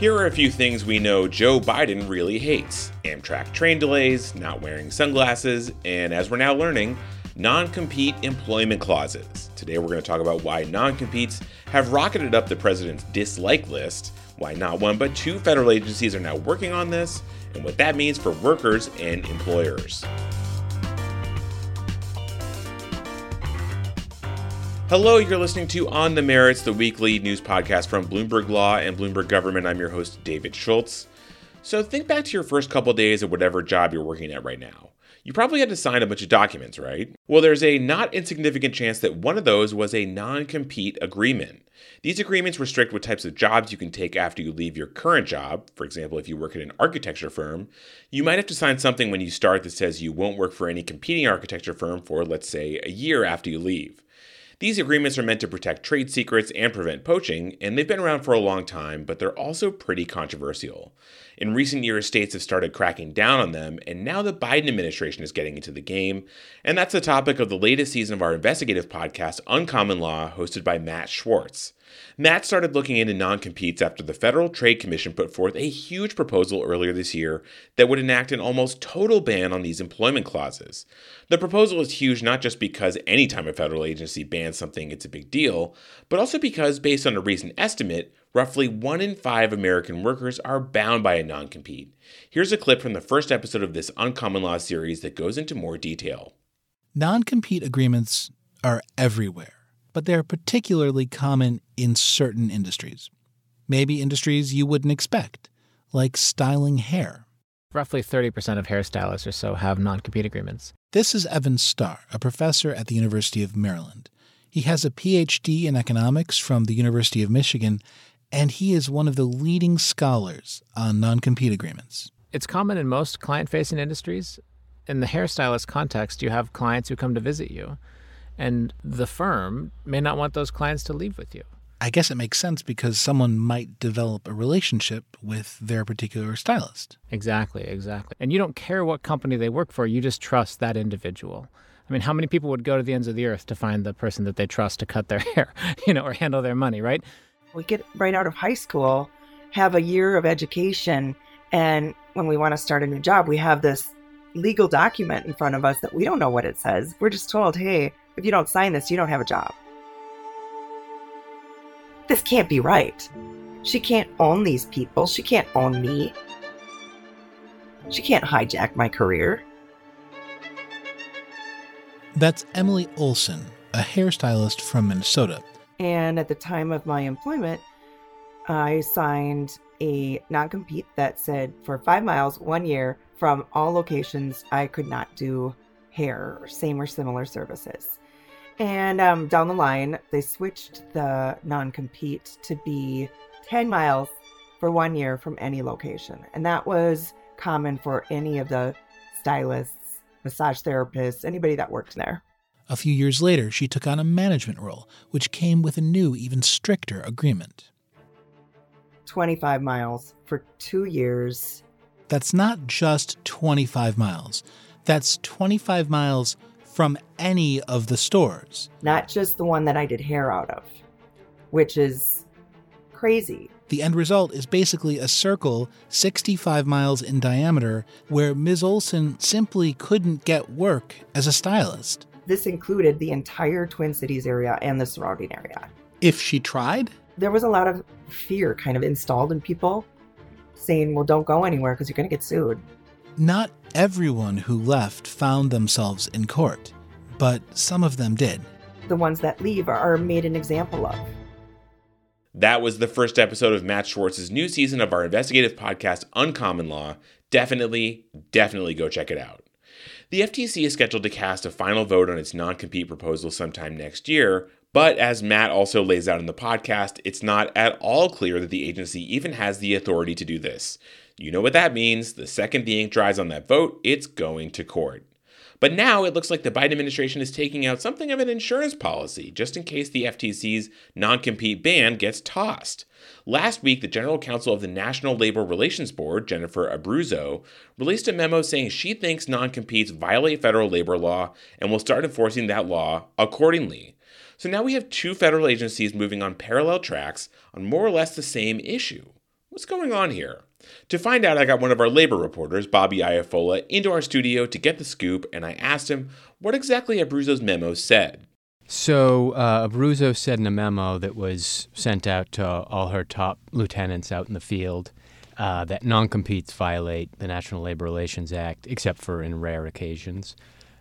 Here are a few things we know Joe Biden really hates Amtrak train delays, not wearing sunglasses, and as we're now learning, non compete employment clauses. Today we're going to talk about why non competes have rocketed up the president's dislike list, why not one but two federal agencies are now working on this, and what that means for workers and employers. Hello, you're listening to On the Merits, the weekly news podcast from Bloomberg Law and Bloomberg Government. I'm your host, David Schultz. So think back to your first couple days at whatever job you're working at right now. You probably had to sign a bunch of documents, right? Well, there's a not insignificant chance that one of those was a non compete agreement. These agreements restrict what types of jobs you can take after you leave your current job. For example, if you work at an architecture firm, you might have to sign something when you start that says you won't work for any competing architecture firm for, let's say, a year after you leave. These agreements are meant to protect trade secrets and prevent poaching, and they've been around for a long time, but they're also pretty controversial. In recent years, states have started cracking down on them, and now the Biden administration is getting into the game. And that's the topic of the latest season of our investigative podcast, Uncommon Law, hosted by Matt Schwartz. Matt started looking into non competes after the Federal Trade Commission put forth a huge proposal earlier this year that would enact an almost total ban on these employment clauses. The proposal is huge not just because anytime a federal agency bans something, it's a big deal, but also because, based on a recent estimate, roughly one in five American workers are bound by a non compete. Here's a clip from the first episode of this Uncommon Law series that goes into more detail. Non compete agreements are everywhere but they're particularly common in certain industries. Maybe industries you wouldn't expect, like styling hair. Roughly 30% of hairstylists or so have non compete agreements. This is Evan Starr, a professor at the University of Maryland. He has a PhD in economics from the University of Michigan, and he is one of the leading scholars on non compete agreements. It's common in most client facing industries. In the hairstylist context, you have clients who come to visit you and the firm may not want those clients to leave with you. I guess it makes sense because someone might develop a relationship with their particular stylist. Exactly, exactly. And you don't care what company they work for, you just trust that individual. I mean, how many people would go to the ends of the earth to find the person that they trust to cut their hair, you know, or handle their money, right? We get right out of high school, have a year of education, and when we want to start a new job, we have this legal document in front of us that we don't know what it says. We're just told, hey, if you don't sign this, you don't have a job. This can't be right. She can't own these people. She can't own me. She can't hijack my career. That's Emily Olson, a hairstylist from Minnesota. And at the time of my employment, I signed a non compete that said for five miles, one year, from all locations, I could not do hair or same or similar services. And um, down the line, they switched the non compete to be 10 miles for one year from any location. And that was common for any of the stylists, massage therapists, anybody that worked there. A few years later, she took on a management role, which came with a new, even stricter agreement 25 miles for two years. That's not just 25 miles, that's 25 miles from any of the stores. Not just the one that I did hair out of, which is crazy. The end result is basically a circle 65 miles in diameter where Ms. Olson simply couldn't get work as a stylist. This included the entire Twin Cities area and the surrounding area. If she tried? There was a lot of fear kind of installed in people saying, well, don't go anywhere because you're going to get sued. Not everyone who left found themselves in court, but some of them did. The ones that leave are made an example of. That was the first episode of Matt Schwartz's new season of our investigative podcast, Uncommon Law. Definitely, definitely go check it out. The FTC is scheduled to cast a final vote on its non compete proposal sometime next year, but as Matt also lays out in the podcast, it's not at all clear that the agency even has the authority to do this. You know what that means. The second the ink dries on that vote, it's going to court. But now it looks like the Biden administration is taking out something of an insurance policy just in case the FTC's non compete ban gets tossed. Last week, the general counsel of the National Labor Relations Board, Jennifer Abruzzo, released a memo saying she thinks non competes violate federal labor law and will start enforcing that law accordingly. So now we have two federal agencies moving on parallel tracks on more or less the same issue. What's going on here? To find out, I got one of our labor reporters, Bobby Iafolla, into our studio to get the scoop, and I asked him what exactly Abruzzo's memo said. So uh, Abruzzo said in a memo that was sent out to all her top lieutenants out in the field uh, that non-competes violate the National Labor Relations Act, except for in rare occasions.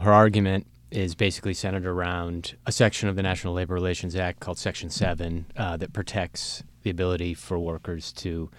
Her argument is basically centered around a section of the National Labor Relations Act called Section 7 uh, that protects the ability for workers to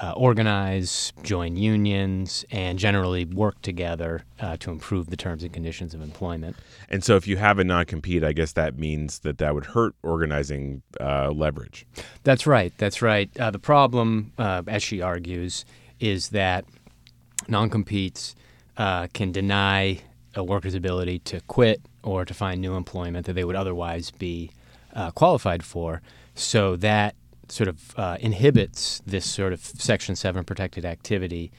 uh, organize, join unions, and generally work together uh, to improve the terms and conditions of employment. And so, if you have a non compete, I guess that means that that would hurt organizing uh, leverage. That's right. That's right. Uh, the problem, uh, as she argues, is that non competes uh, can deny a worker's ability to quit or to find new employment that they would otherwise be qualified for. So that sort of uh, inhibits this sort of Section 7 protected activity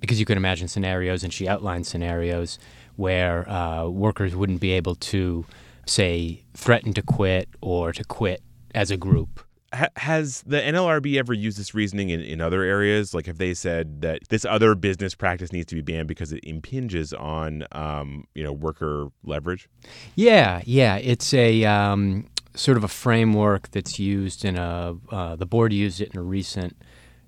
because you can imagine scenarios, and she outlined scenarios where uh, workers wouldn't be able to, say, threaten to quit or to quit as a group. Has the NLRB ever used this reasoning in, in other areas? Like, have they said that this other business practice needs to be banned because it impinges on, um, you know, worker leverage? Yeah, yeah. It's a um, sort of a framework that's used in a uh, the board used it in a recent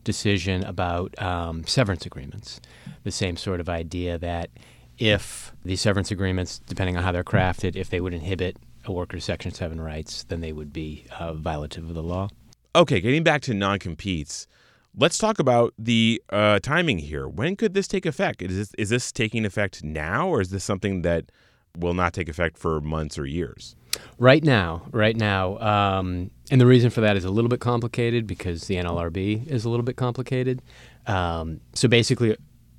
decision about um, severance agreements. The same sort of idea that if these severance agreements, depending on how they're crafted, if they would inhibit a worker's Section 7 rights, then they would be uh, violative of the law. Okay, getting back to non competes, let's talk about the uh, timing here. When could this take effect? Is this, is this taking effect now, or is this something that will not take effect for months or years? Right now, right now. Um, and the reason for that is a little bit complicated because the NLRB is a little bit complicated. Um, so basically,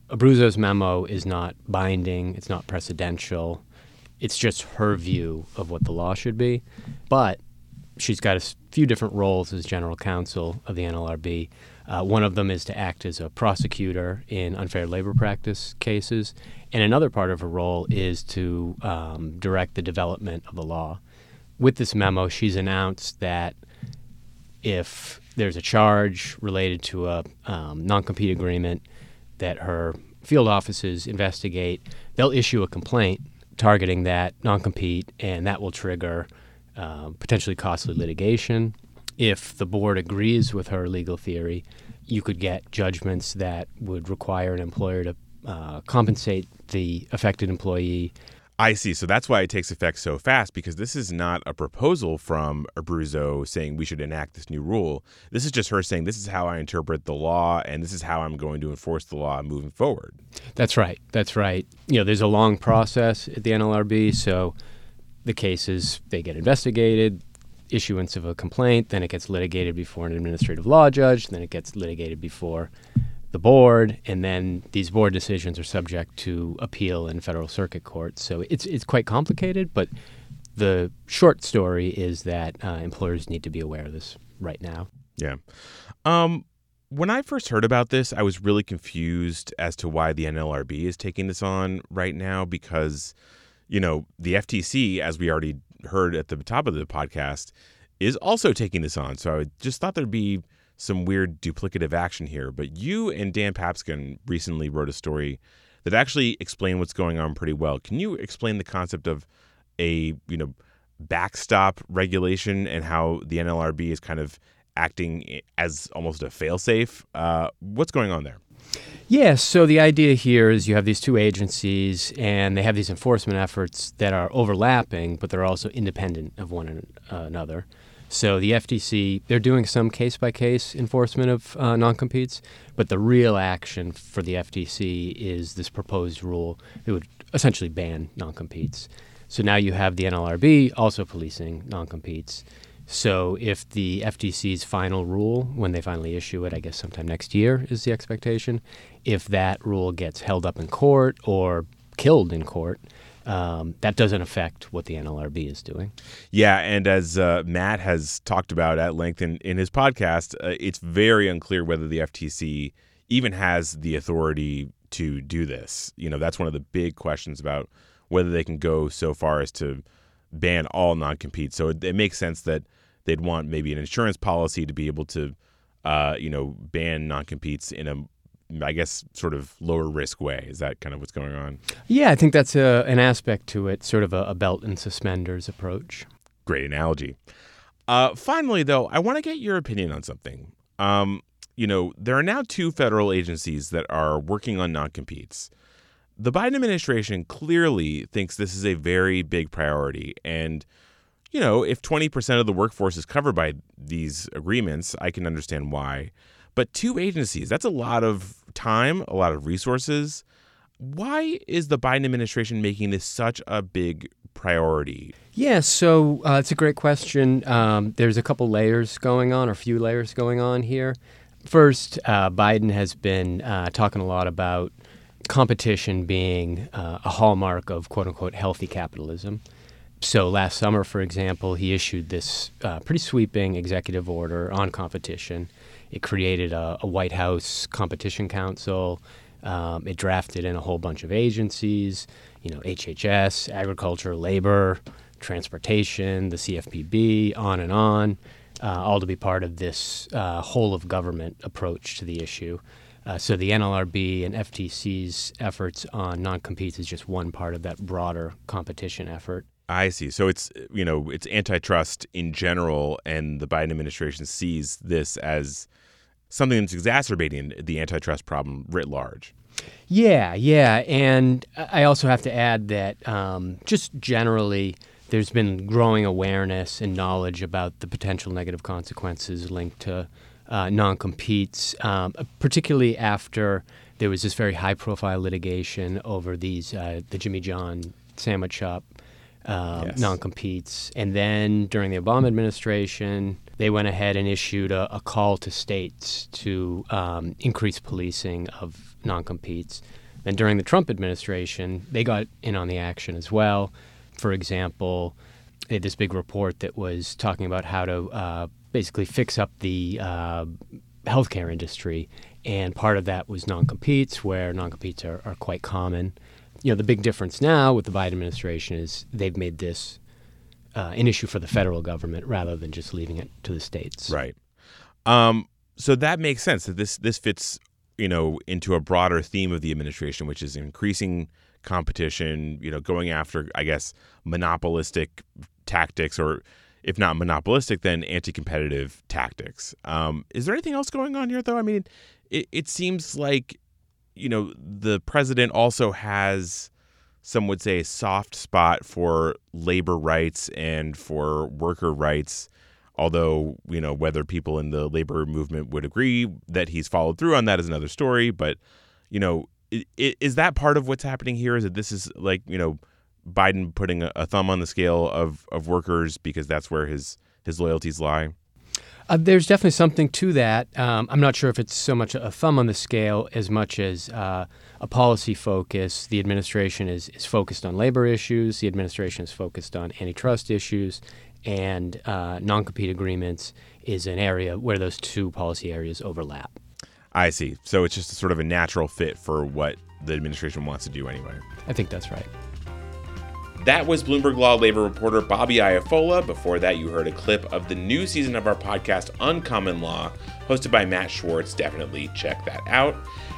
Abruzzo's memo is not binding, it's not precedential. It's just her view of what the law should be. But she's got a few different roles as general counsel of the NLRB. Uh, one of them is to act as a prosecutor in unfair labor practice cases, and another part of her role is to um, direct the development of the law. With this memo, she's announced that if there's a charge related to a um, non compete agreement that her field offices investigate, they'll issue a complaint targeting that non compete, and that will trigger uh, potentially costly litigation. If the board agrees with her legal theory, you could get judgments that would require an employer to uh, compensate the affected employee. I see. So that's why it takes effect so fast because this is not a proposal from Abruzzo saying we should enact this new rule. This is just her saying this is how I interpret the law and this is how I'm going to enforce the law moving forward. That's right. That's right. You know, there's a long process at the NLRB, so the cases they get investigated, issuance of a complaint, then it gets litigated before an administrative law judge, then it gets litigated before the board, and then these board decisions are subject to appeal in federal circuit courts. So it's it's quite complicated, but the short story is that uh, employers need to be aware of this right now. Yeah. Um, when I first heard about this, I was really confused as to why the NLRB is taking this on right now because, you know, the FTC, as we already heard at the top of the podcast, is also taking this on. So I just thought there'd be some weird duplicative action here. But you and Dan Papscun recently wrote a story that actually explained what's going on pretty well. Can you explain the concept of a you know backstop regulation and how the NLRB is kind of acting as almost a failsafe? Uh, what's going on there? Yeah, so the idea here is you have these two agencies and they have these enforcement efforts that are overlapping, but they're also independent of one another. So the FTC, they're doing some case by case enforcement of uh, non competes, but the real action for the FTC is this proposed rule that would essentially ban non competes. So now you have the NLRB also policing non competes. So if the FTC's final rule, when they finally issue it, I guess sometime next year is the expectation, if that rule gets held up in court or killed in court, um, that doesn't affect what the NLRB is doing. Yeah, and as uh, Matt has talked about at length in, in his podcast, uh, it's very unclear whether the FTC even has the authority to do this. You know, that's one of the big questions about whether they can go so far as to ban all non compete. So it, it, makes sense that they'd want maybe an insurance policy to be able to uh, you know, ban non competes in a I guess sort of lower risk way. Is that kind of what's going on? Yeah, I think that's a, an aspect to it, sort of a, a belt and suspenders approach. Great analogy. Uh, finally, though, I want to get your opinion on something. Um, you know, there are now two federal agencies that are working on non competes. The Biden administration clearly thinks this is a very big priority. And, you know, if 20% of the workforce is covered by these agreements, I can understand why. But two agencies, that's a lot of time, a lot of resources. Why is the Biden administration making this such a big priority? Yeah, so uh, it's a great question. Um, there's a couple layers going on, or a few layers going on here. First, uh, Biden has been uh, talking a lot about competition being uh, a hallmark of quote unquote healthy capitalism. So last summer, for example, he issued this uh, pretty sweeping executive order on competition it created a, a White House competition council. Um, it drafted in a whole bunch of agencies, you know, HHS, agriculture, labor, transportation, the CFPB, on and on, uh, all to be part of this uh, whole of government approach to the issue. Uh, so the NLRB and FTC's efforts on non-competes is just one part of that broader competition effort. I see. So it's you know it's antitrust in general, and the Biden administration sees this as something that's exacerbating the antitrust problem writ large. Yeah, yeah. And I also have to add that um, just generally, there's been growing awareness and knowledge about the potential negative consequences linked to uh, non competes, um, particularly after there was this very high profile litigation over these, uh, the Jimmy John sandwich shop um, yes. non competes. And then during the Obama administration, they went ahead and issued a, a call to states to um, increase policing of non competes. And during the Trump administration, they got in on the action as well. For example, they had this big report that was talking about how to uh, basically fix up the uh, healthcare industry. And part of that was non competes, where non competes are, are quite common. You know, the big difference now with the Biden administration is they've made this uh, an issue for the federal government rather than just leaving it to the states. Right. Um, so that makes sense that this this fits you know into a broader theme of the administration, which is increasing competition. You know, going after I guess monopolistic tactics or. If not monopolistic, then anti-competitive tactics. Um, is there anything else going on here, though? I mean, it, it seems like you know the president also has some would say, a soft spot for labor rights and for worker rights. Although, you know, whether people in the labor movement would agree that he's followed through on that is another story. But, you know, is that part of what's happening here? Is that this is like, you know, Biden putting a, thumb on the scale of, of workers because that's where his, his loyalties lie? Uh, there's definitely something to that. Um, I'm not sure if it's so much a thumb on the scale as much as uh, a policy focus. The administration is, is focused on labor issues, the administration is focused on antitrust issues, and uh, non compete agreements is an area where those two policy areas overlap. I see. So it's just sort of a natural fit for what the administration wants to do anyway. I think that's right. That was Bloomberg Law labor reporter Bobby Iafolla. Before that, you heard a clip of the new season of our podcast, Uncommon Law, hosted by Matt Schwartz. Definitely check that out.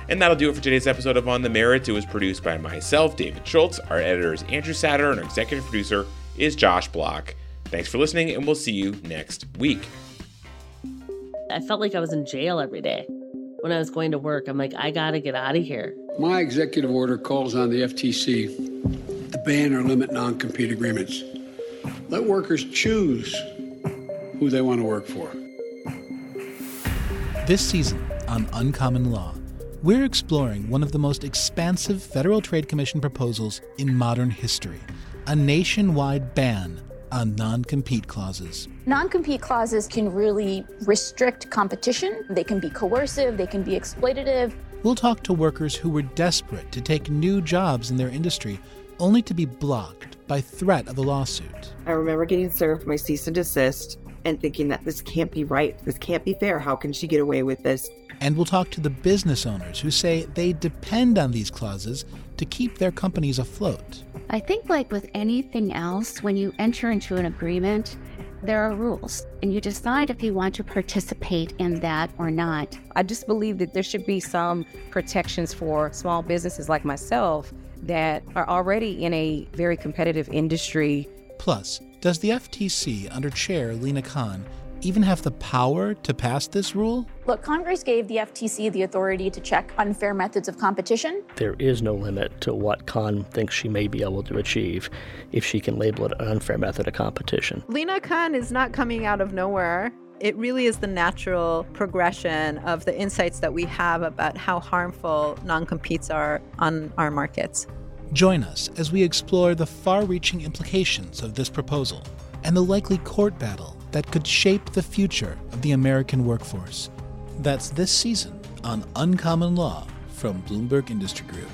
And that'll do it for today's episode of On the Merits. It was produced by myself, David Schultz. Our editor is Andrew Satter, and our executive producer is Josh Block. Thanks for listening, and we'll see you next week. I felt like I was in jail every day when I was going to work. I'm like, I gotta get out of here. My executive order calls on the FTC to ban or limit non compete agreements. Let workers choose who they want to work for. This season on Uncommon Law, we're exploring one of the most expansive Federal Trade Commission proposals in modern history a nationwide ban on non compete clauses. Non compete clauses can really restrict competition, they can be coercive, they can be exploitative. We'll talk to workers who were desperate to take new jobs in their industry only to be blocked by threat of a lawsuit. I remember getting served my cease and desist and thinking that this can't be right. This can't be fair. How can she get away with this? And we'll talk to the business owners who say they depend on these clauses to keep their companies afloat. I think, like with anything else, when you enter into an agreement, there are rules, and you decide if you want to participate in that or not. I just believe that there should be some protections for small businesses like myself that are already in a very competitive industry. Plus, does the FTC under Chair Lina Khan even have the power to pass this rule? Look, Congress gave the FTC the authority to check unfair methods of competition. There is no limit to what Khan thinks she may be able to achieve if she can label it an unfair method of competition. Lina Khan is not coming out of nowhere. It really is the natural progression of the insights that we have about how harmful non competes are on our markets. Join us as we explore the far reaching implications of this proposal and the likely court battle that could shape the future of the American workforce. That's this season on Uncommon Law from Bloomberg Industry Group.